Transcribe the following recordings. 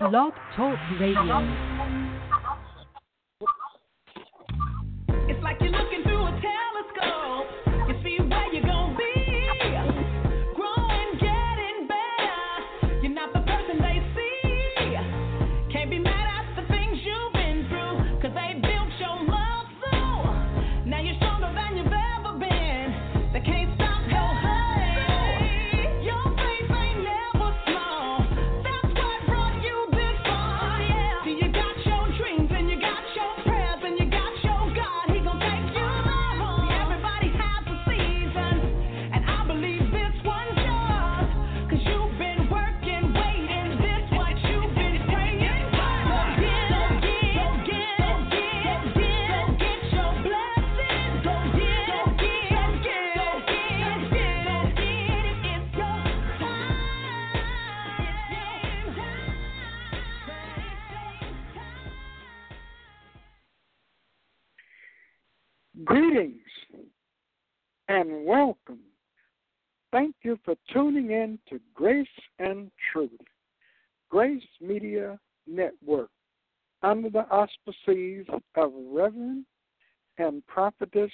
Blog Talk Radio. And welcome. Thank you for tuning in to Grace and Truth, Grace Media Network, under the auspices of Reverend and Prophetess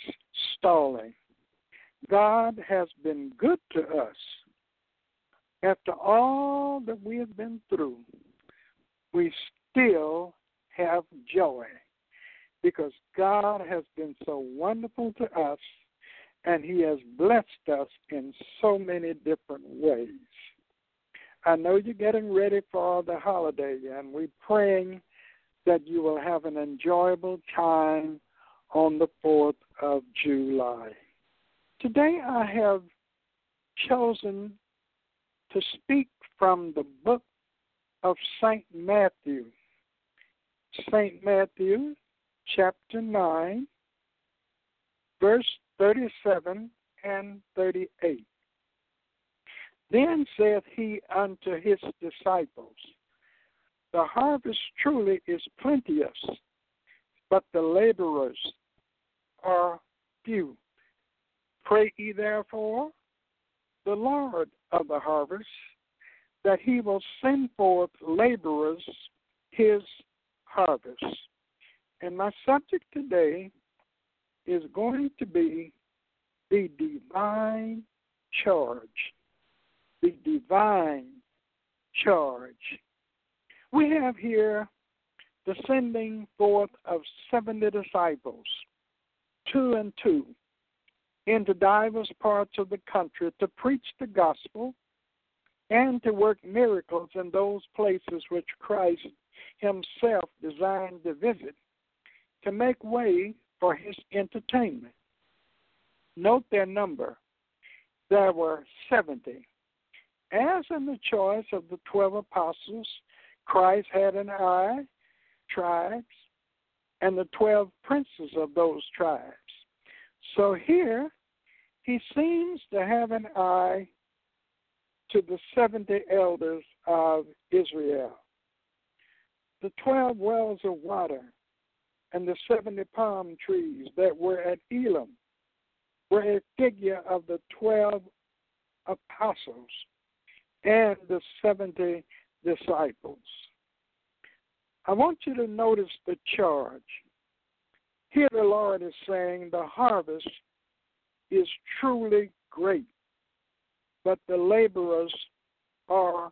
Stalling. God has been good to us. After all that we have been through, we still have joy because God has been so wonderful to us and He has blessed us in so many different ways. I know you're getting ready for the holiday, and we're praying that you will have an enjoyable time on the 4th of July. Today I have chosen to speak from the book of St. Matthew. St. Matthew chapter 9, verse 37 and 38. Then saith he unto his disciples, The harvest truly is plenteous, but the laborers are few. Pray ye therefore the Lord of the harvest that he will send forth laborers his harvest. And my subject today is going to be the divine charge. The divine charge. We have here the sending forth of 70 disciples, two and two, into divers parts of the country to preach the gospel and to work miracles in those places which Christ himself designed to visit to make way for his entertainment. Note their number. There were 70. As in the choice of the 12 apostles, Christ had an eye, tribes, and the 12 princes of those tribes. So here, he seems to have an eye to the 70 elders of Israel. The 12 wells of water and the 70 palm trees that were at Elim were a figure of the 12 apostles and the 70 disciples. I want you to notice the charge. Here the Lord is saying the harvest is truly great, but the laborers are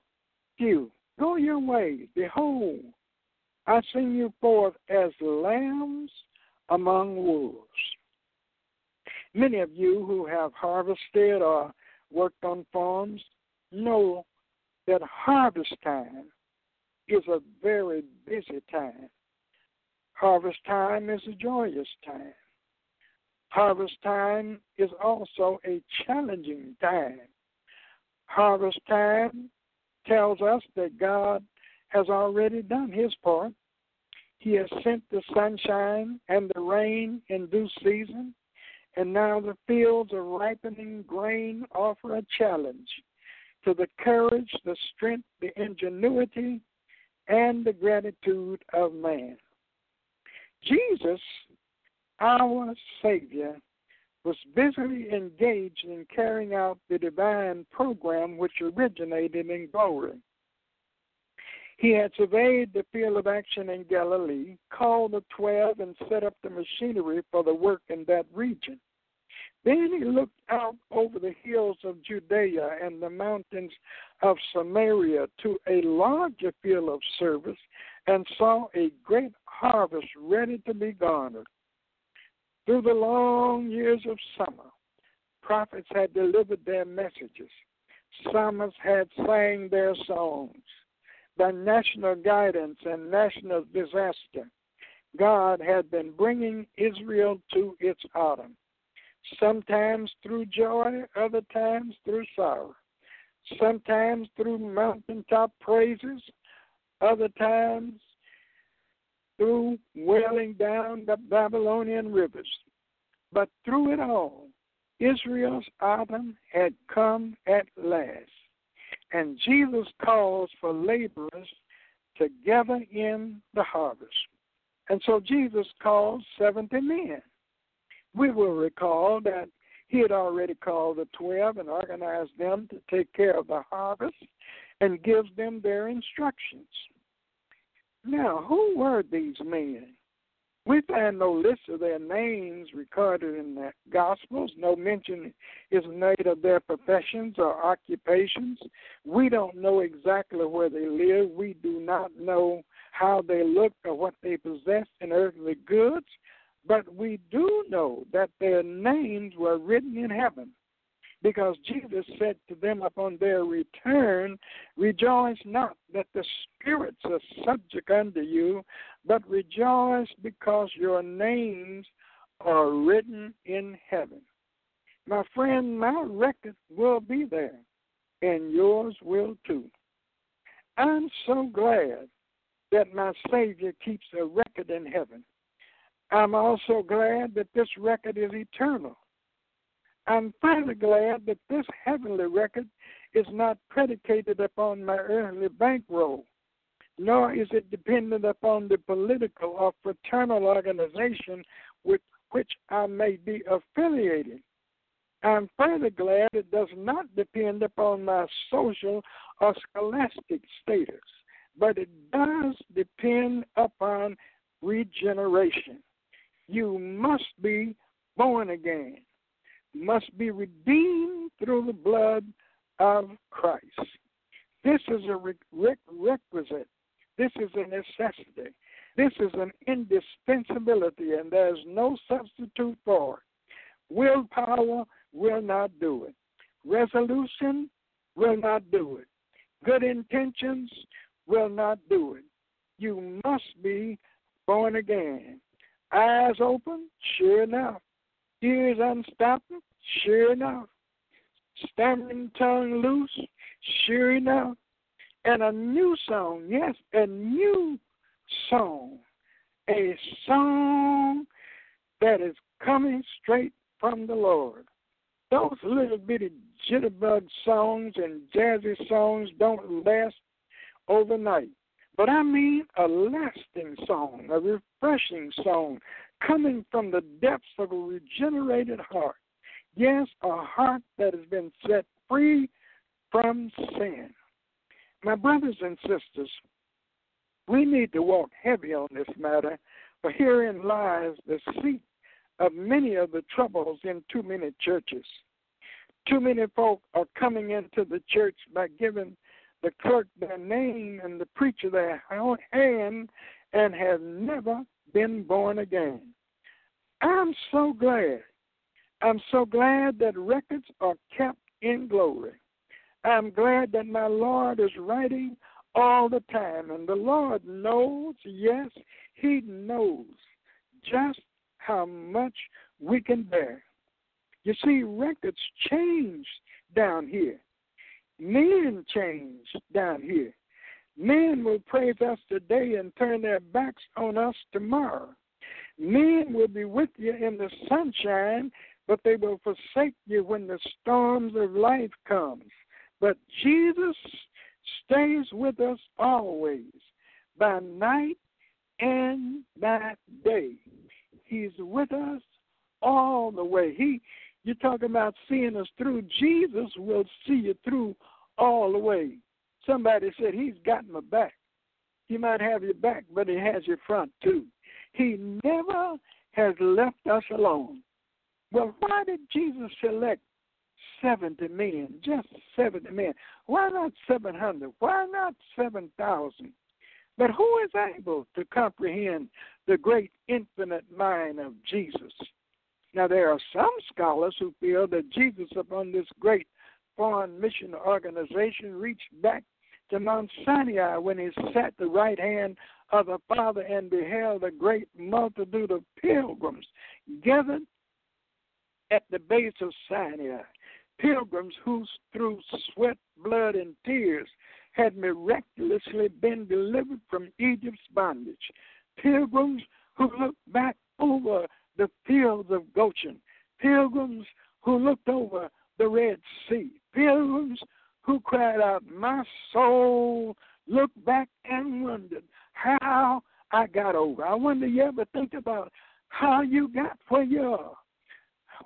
few. Go your way. Behold, I send you forth as lambs among wolves. Many of you who have harvested or worked on farms know that harvest time is a very busy time. Harvest time is a joyous time. Harvest time is also a challenging time. Harvest time tells us that God has already done his part. He has sent the sunshine and the rain in due season, and now the fields of ripening grain offer a challenge to the courage, the strength, the ingenuity, and the gratitude of man. Jesus, our Savior, was busily engaged in carrying out the divine program which originated in glory. He had surveyed the field of action in Galilee, called the twelve, and set up the machinery for the work in that region. Then he looked out over the hills of Judea and the mountains of Samaria to a larger field of service and saw a great harvest ready to be garnered. Through the long years of summer, prophets had delivered their messages. Psalmists had sang their songs. By national guidance and national disaster, God had been bringing Israel to its autumn sometimes through joy, other times through sorrow, sometimes through mountaintop praises, other times through wailing down the Babylonian rivers. But through it all, Israel's autumn had come at last, and Jesus calls for laborers to gather in the harvest. And so Jesus calls 70 men we will recall that he had already called the 12 and organized them to take care of the harvest and gives them their instructions. Now, who were these men? We find no list of their names recorded in the Gospels. No mention is made of their professions or occupations. We don't know exactly where they live. We do not know how they looked or what they possessed in earthly goods. But we do know that their names were written in heaven because Jesus said to them upon their return, Rejoice not that the spirits are subject unto you, but rejoice because your names are written in heaven. My friend, my record will be there, and yours will too. I'm so glad that my Savior keeps a record in heaven. I'm also glad that this record is eternal. I'm further glad that this heavenly record is not predicated upon my earthly bankroll, nor is it dependent upon the political or fraternal organization with which I may be affiliated. I'm further glad it does not depend upon my social or scholastic status, but it does depend upon regeneration. You must be born again, must be redeemed through the blood of Christ. This is a requisite. This is a necessity. This is an indispensability, and there's no substitute for it. Willpower will not do it. Resolution will not do it. Good intentions will not do it. You must be born again. Eyes open, sure enough. Ears unstopped, sure enough. Stammering tongue loose, sure enough. And a new song, yes, a new song. A song that is coming straight from the Lord. Those little bitty jitterbug songs and jazzy songs don't last overnight. But I mean a lasting song, a refreshing song, coming from the depths of a regenerated heart. Yes, a heart that has been set free from sin. My brothers and sisters, we need to walk heavy on this matter, for herein lies the seat of many of the troubles in too many churches. Too many folk are coming into the church by giving the clerk their name and the preacher their hand and have never been born again. I'm so glad. I'm so glad that records are kept in glory. I'm glad that my Lord is writing all the time, and the Lord knows, yes, He knows just how much we can bear. You see, records change down here. Men change down here. Men will praise us today and turn their backs on us tomorrow. Men will be with you in the sunshine, but they will forsake you when the storms of life comes. But Jesus stays with us always, by night and by day. He's with us all the way. He you're talking about seeing us through. Jesus will see you through all the way. Somebody said, He's got my back. He might have your back, but He has your front too. He never has left us alone. Well, why did Jesus select 70 men, just 70 men? Why not 700? Why not 7,000? But who is able to comprehend the great infinite mind of Jesus? Now, there are some scholars who feel that Jesus, upon this great foreign mission organization, reached back to Mount Sinai when he sat the right hand of the Father and beheld a great multitude of pilgrims gathered at the base of Sinai. Pilgrims who, through sweat, blood, and tears, had miraculously been delivered from Egypt's bondage. Pilgrims who looked back over the fields of Goshen. Pilgrims who looked over the Red Sea. Pilgrims who cried out, My soul looked back and wondered how I got over. I wonder you ever think about how you got where you are.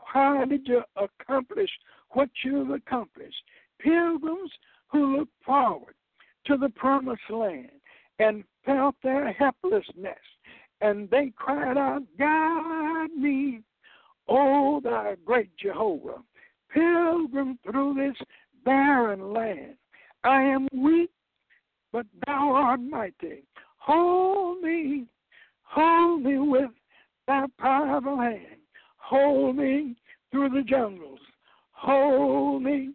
How did you accomplish what you've accomplished? Pilgrims who looked forward to the promised land and felt their helplessness, and they cried out, Guide me, oh, O thou great Jehovah. Pilgrim through this barren land. I am weak, but thou art mighty. Hold me, hold me with thy powerful hand. Hold me through the jungles. Hold me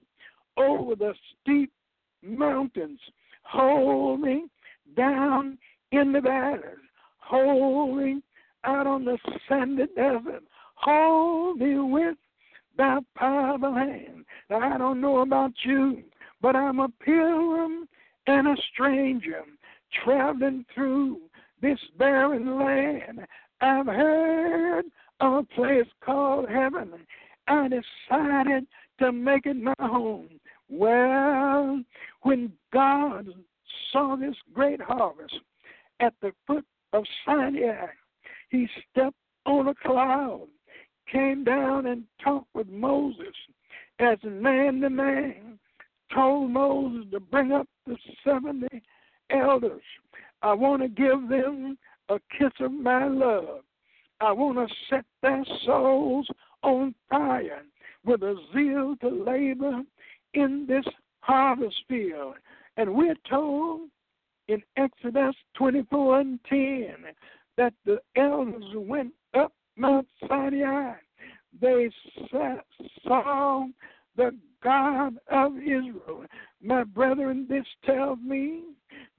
over the steep mountains. Hold me down in the valleys. Hold me out on the sandy desert. Hold me with thy powerful hand. Now, I don't know about you, but I'm a pilgrim and a stranger traveling through this barren land. I've heard of a place called heaven. I decided to make it my home. Well, when God saw this great harvest at the foot of Sinai, he stepped on a cloud, came down and talked with Moses as man to man, told Moses to bring up the 70 elders. I want to give them a kiss of my love. I want to set their souls on fire with a zeal to labor in this harvest field. And we're told in Exodus 24 and 10 that the elders went Mount Sinai. They saw the God of Israel. My brethren, this tells me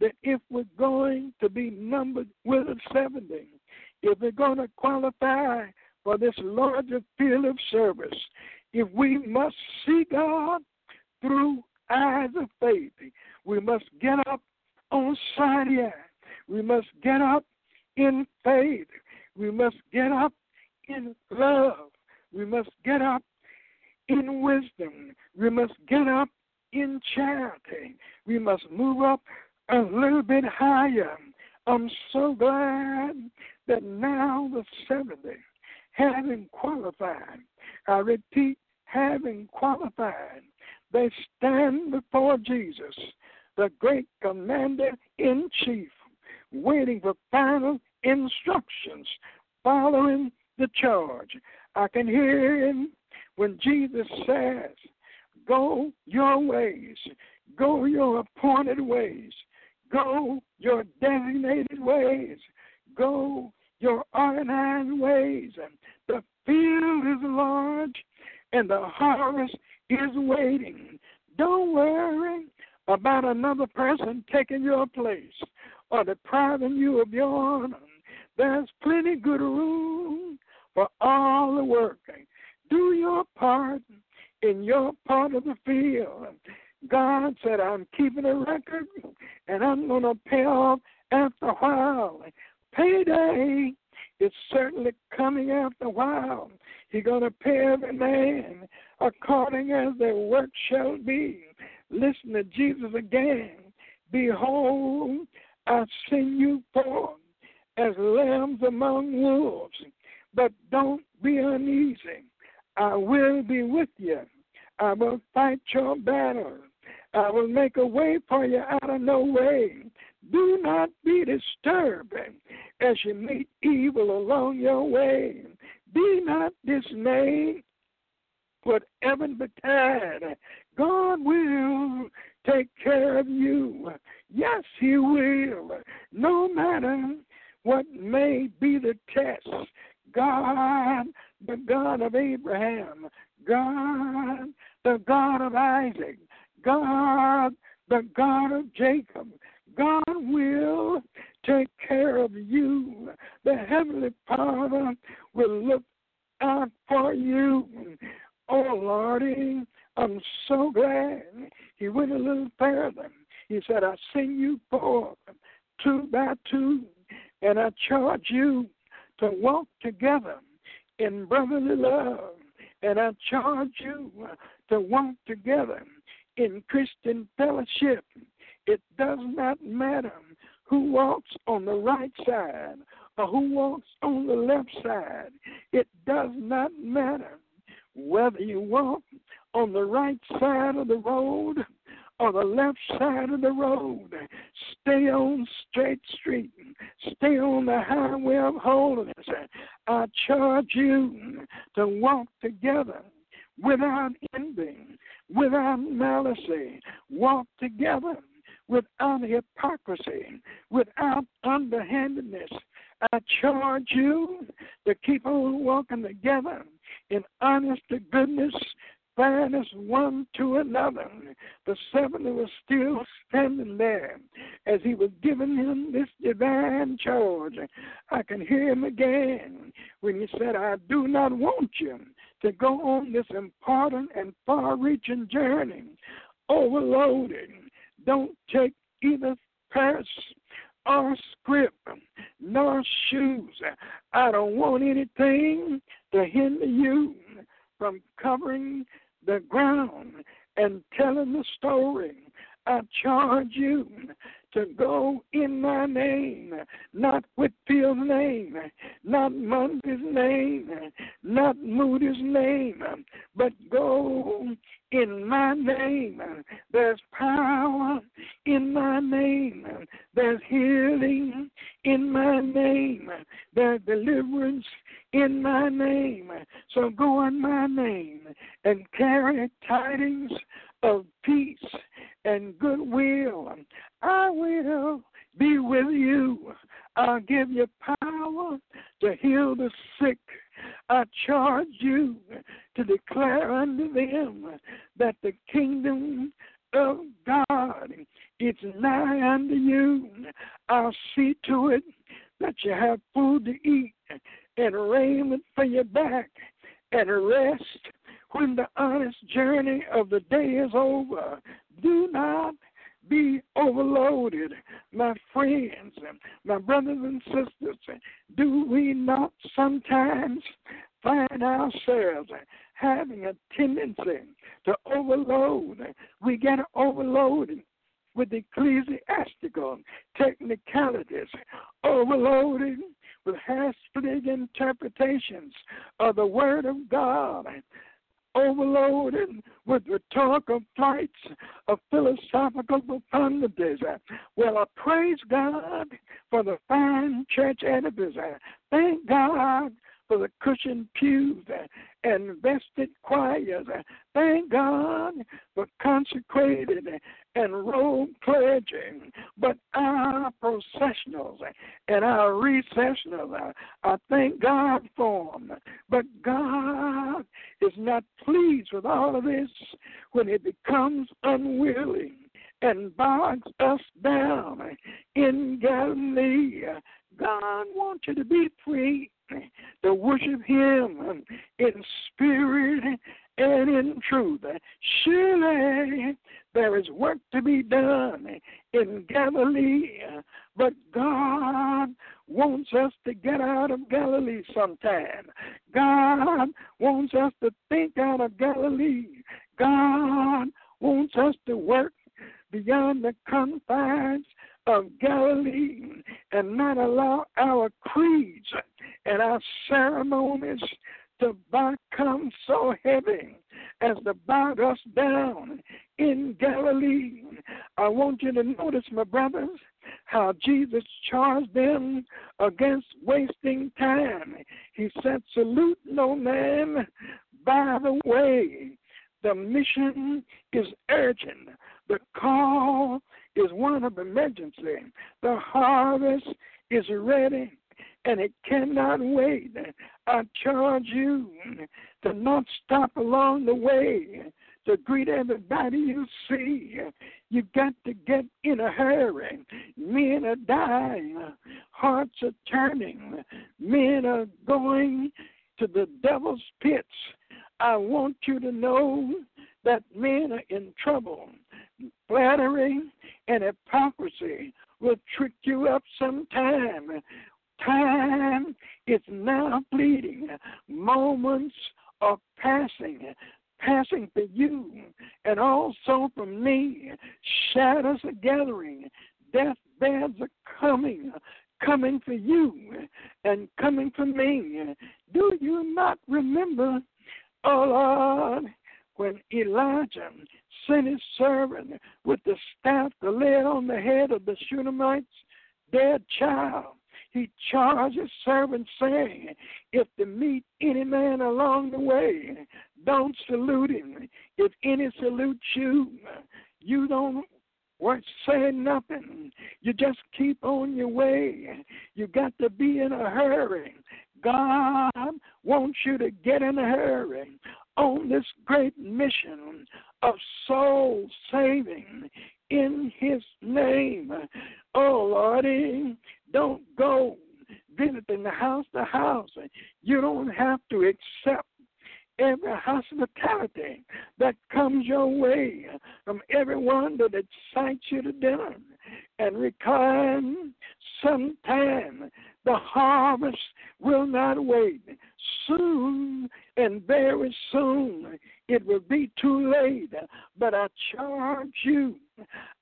that if we're going to be numbered with the 70, if we're going to qualify for this larger field of service, if we must see God through eyes of faith, we must get up on Sinai. We must get up in faith. We must get up in love. We must get up in wisdom. We must get up in charity. We must move up a little bit higher. I'm so glad that now the 70 having qualified, I repeat, having qualified, they stand before Jesus, the great commander in chief, waiting for final instructions, following the charge. I can hear him when Jesus says, Go your ways, go your appointed ways, go your designated ways, go your organized ways. And the field is large and the harvest is waiting. Don't worry about another person taking your place or depriving you of your honor. There's plenty good room for all the working do your part in your part of the field. God said, I'm keeping a record and I'm going to pay off after a while. Payday is certainly coming after a while. He's going to pay every man according as their work shall be. Listen to Jesus again. Behold, I send you forth as lambs among wolves, but don't be uneasy. I will be with you. I will fight your battle. I will make a way for you out of no way. Do not be disturbed as you meet evil along your way. Be not dismayed, whatever betide. God will take care of you. Yes, He will. No matter what may be the test, God, the God of Abraham, God, the God of Isaac, God, the God of Jacob, God will take care of you. The Heavenly Father will look out for you. Oh, Lordy, I'm so glad he went a little further. He said, I send you forth two by two, and I charge you to walk together in brotherly love, and I charge you uh, to walk together in Christian fellowship. It does not matter who walks on the right side or who walks on the left side. It does not matter whether you walk on the right side of the road or the left side of the road. Stay on straight street. Stay on the highway of holiness. I charge you to walk together without envy, without malice. Walk together without hypocrisy, without underhandedness. I charge you to keep on walking together in honest goodness, fairness one to another. The seventy was still standing there as he was giving him this divine charge. I can hear him again when he said, I do not want you to go on this important and far reaching journey overloaded. Don't take either purse or script nor shoes. I don't want anything to hinder you from covering the ground and telling the story. I charge you to go in my name, not Whitefield's name, not Monday's name, not Moody's name, but go in my name. There's power in my name. There's healing in my name. There's deliverance in my name. So go in my name and carry tidings of peace and goodwill. I will be with you. I'll give you power to heal the sick. I charge you to declare unto them that the kingdom of God is nigh unto you. I'll see to it that you have food to eat and raiment for your back and rest when the honest journey of the day is over. Do not be overloaded, my friends, and my brothers and sisters. Do we not sometimes find ourselves having a tendency to overload? We get overloaded with ecclesiastical technicalities, overloaded with half-split interpretations of the Word of God overloaded with rhetorical flights of philosophical profundities. Well, I praise God for the fine church edifice. Thank God for the cushioned pews and vested choirs. Thank God for consecrated and robed clergy. But our processionals and our recessionals, I thank God for them. But God is not pleased with all of this when it becomes unwilling and bogs us down in Galilee. God wants you to be free to worship Him in spirit and in truth. Surely there is work to be done in Galilee, but God wants us to get out of Galilee sometime. God wants us to think out of Galilee. God wants us to work beyond the confines of Galilee and not allow our creeds and our ceremonies to become so heavy as to bog us down in Galilee. I want you to notice, my brothers, how Jesus charged them against wasting time. He said, Salute no man by the way. The mission is urgent. The call is one of emergency. The harvest is ready and it cannot wait. I charge you to not stop along the way to greet everybody you see. You got to get in a hurry. Men are dying, hearts are turning, men are going to the devil's pits. I want you to know that men are in trouble. Flattery and hypocrisy will trick you up sometime. Time is now fleeting. Moments are passing passing for you and also for me. Shadows are gathering. Deathbeds are coming, coming for you and coming for me. Do you not remember, oh Lord, when Elijah sent his servant with the staff to lay on the head of the Shunammite's dead child? He charged his servant, saying, If to meet any man along the way, don't salute him. If any salute you, you don't worth saying nothing. You just keep on your way. You got to be in a hurry. God wants you to get in a hurry on this great mission of soul saving in His name. Oh, Lordy, don't go visiting the house to house. You don't have to accept every hospitality that comes your way from everyone that excites you to dinner and recline sometime. The harvest will not wait. Soon and very soon it will be too late. But I charge you,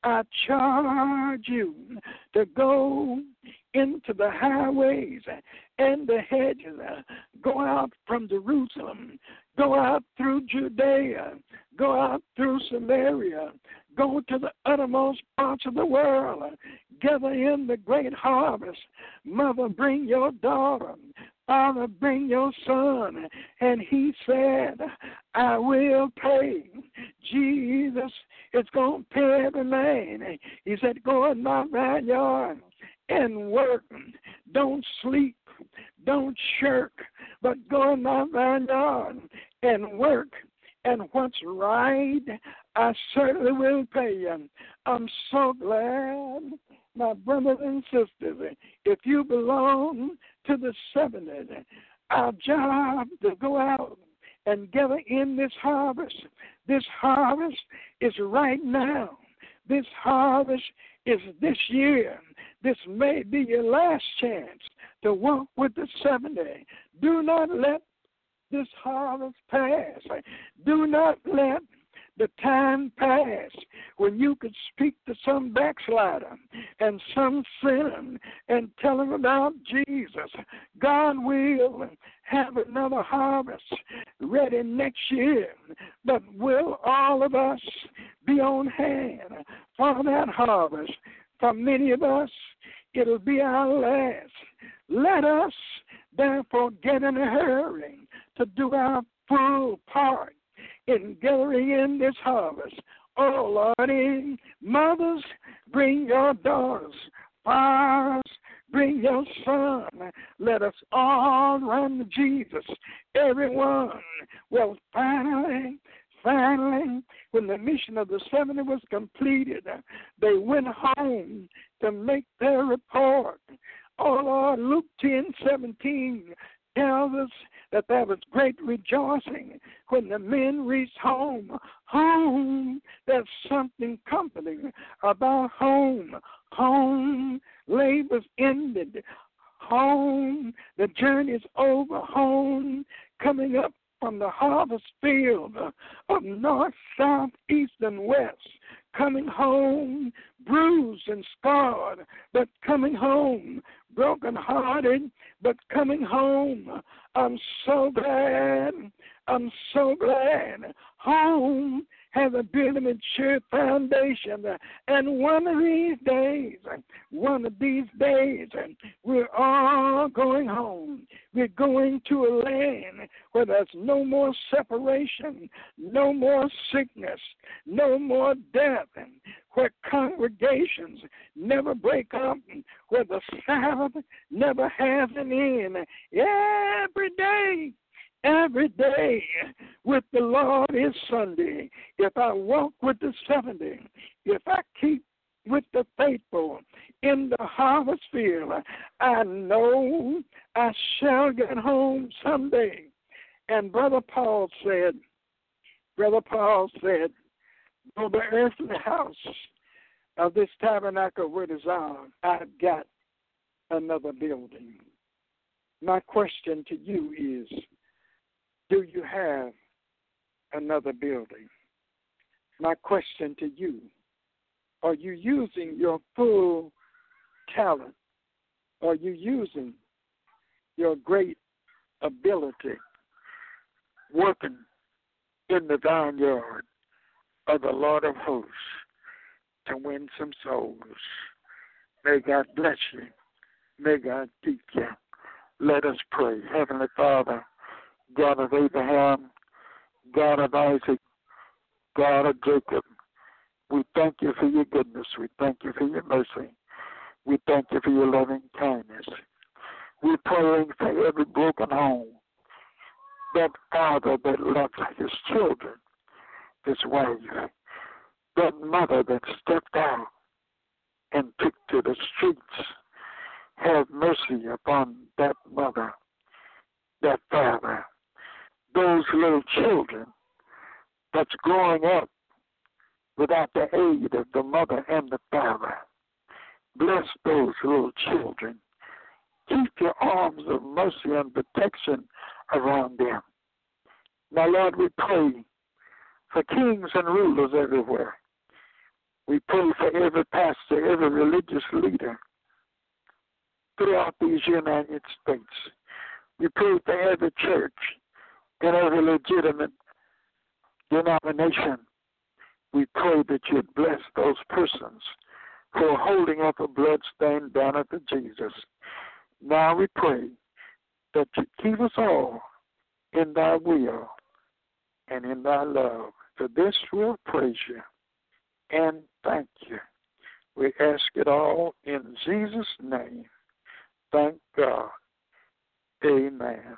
I charge you to go into the highways and the hedges, go out from Jerusalem, go out through Judea, go out through Samaria, go to the uttermost parts of the world, gather in the great harvest. Mother, bring your daughter. Father, bring your son. And he said, I will pay. Jesus is going to pay every man. He said, Go in my vineyard and work. Don't sleep. Don't shirk, but go in my vineyard and work. And what's right, I certainly will pay you. I'm so glad, my brothers and sisters, if you belong to the 70, our job to go out and gather in this harvest. This harvest is right now. This harvest is this year. This may be your last chance to walk with the 70. Do not let this harvest pass. Do not let the time pass when you could speak to some backslider and some sinner and tell him about Jesus. God will have another harvest ready next year, but will all of us be on hand for that harvest? For many of us, it'll be our last. Let us therefore get in a hurry to do our full part in gathering in this harvest. Oh Lordy, mothers, bring your daughters. Fathers, bring your son. Let us all run to Jesus. Everyone. Well, finally, finally, when the mission of the 70 was completed, they went home to make their report. Oh Lord, Luke 10 17 tells us that there was great rejoicing when the men reached home. Home, there's something comforting about home. Home, labor's ended. Home, the journey's over. Home, coming up from the harvest field of north, south, east, and west. Coming home, bruised and scarred, but coming home, broken hearted, but coming home. I'm so glad. I'm so glad. Home has a built and sure foundation. Uh, and one of these days, uh, one of these days, uh, we're all going home. We're going to a land where there's no more separation, no more sickness, no more death, and where congregations never break up, where the Sabbath never has an end. Every day Every day with the Lord is Sunday. If I walk with the 70, if I keep with the faithful in the harvest field, I know I shall get home someday. And Brother Paul said, Brother Paul said, though the earthly house of this tabernacle were dissolved, I've got another building. My question to you is, do you have another building? My question to you are you using your full talent? Are you using your great ability working in the vineyard of the Lord of hosts to win some souls? May God bless you. May God keep you. Let us pray. Heavenly Father, God of Abraham, God of Isaac, God of Jacob. We thank you for your goodness. We thank you for your mercy. We thank you for your loving kindness. We're praying for every broken home. That father that loves his children, his wife, that mother that stepped out and took to the streets. Have mercy upon that mother, that father, those little children that's growing up without the aid of the mother and the father. Bless those little children. Keep your arms of mercy and protection around them. Now, Lord, we pray for kings and rulers everywhere. We pray for every pastor, every religious leader throughout these United States. We pray for every church in every legitimate denomination, we pray that you'd bless those persons who are holding up a bloodstained banner to Jesus. Now we pray that you keep us all in thy will and in thy love. For this we'll praise you and thank you. We ask it all in Jesus' name. Thank God. Amen.